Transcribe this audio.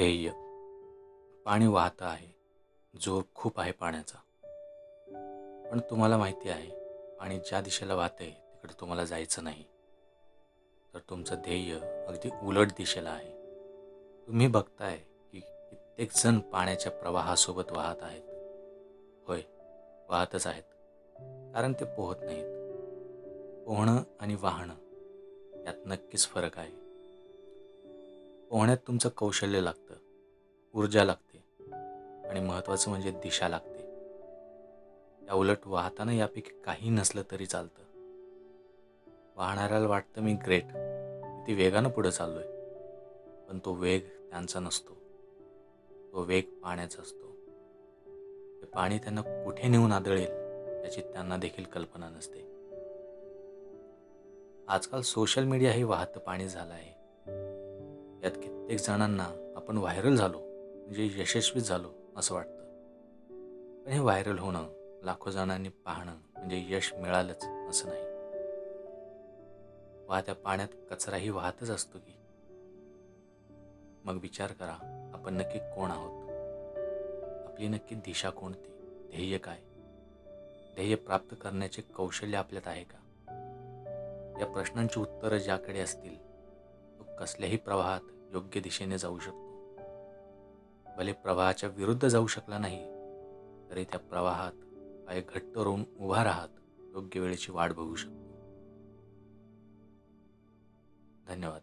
ध्येय. पाणी वाहतं आहे. जोर खूप आहे पाण्याचा. पण तुम्हाला माहिती आहे पाणी ज्या दिशेला वाहतंय तिकडे तुम्हाला जायचं नाही. तर तुमचं ध्येय अगदी उलट दिशेला आहे. तुम्ही बघताय की कित्येक जण पाण्याच्या प्रवाहासोबत वाहत आहेत. होय वाहतच आहेत. कारण ते पोहत नाहीत. पोहणं आणि वाहणं यात नक्कीच फरक आहे. पोहण्यात तुमचं कौशल्य लागतं. ऊर्जा लागते आणि महत्त्वाचं म्हणजे दिशा लागते. त्या उलट वाहताना यापैकी काही नसलं तरी चालतं. वाहणाऱ्याला वाटतं मी ग्रेट किती वेगानं पुढे चाललोय. पण तो वेग त्यांचा नसतो. तो वेग पाण्याचा असतो. ते पाणी त्यांना कुठे नेऊन आदळेल याची त्यांना देखील कल्पना नसते. आजकाल सोशल मीडिया ही वाहतं पाणी झालं आहे. यात कित्येक जणांना आपण व्हायरल झालो. म्हणजे यशस्वी झालो असं वाटतं. पण हे व्हायरल होणं लाखो जणांनी पाहणं म्हणजे यश मिळालंच असं नाही. वाहत्या पाण्यात कचराही वाहतच असतो की. मग विचार करा आपण नक्की कोण आहोत? आपली नक्की दिशा कोणती? ध्येय काय? ध्येय प्राप्त करण्याचे कौशल्य आपल्यात आहे का? या प्रश्नांची उत्तरं ज्याकडे असतील तो कसल्याही प्रवाहात योग्य दिशेने जाऊ शकतो. भले प्रवाहाच्या विरुद्ध जाऊ शकला नाही तरी त्या प्रवाहात पाय घट्ट रोवून उभा राहत योग्य वेळेची वाट बघू शकतो. धन्यवाद.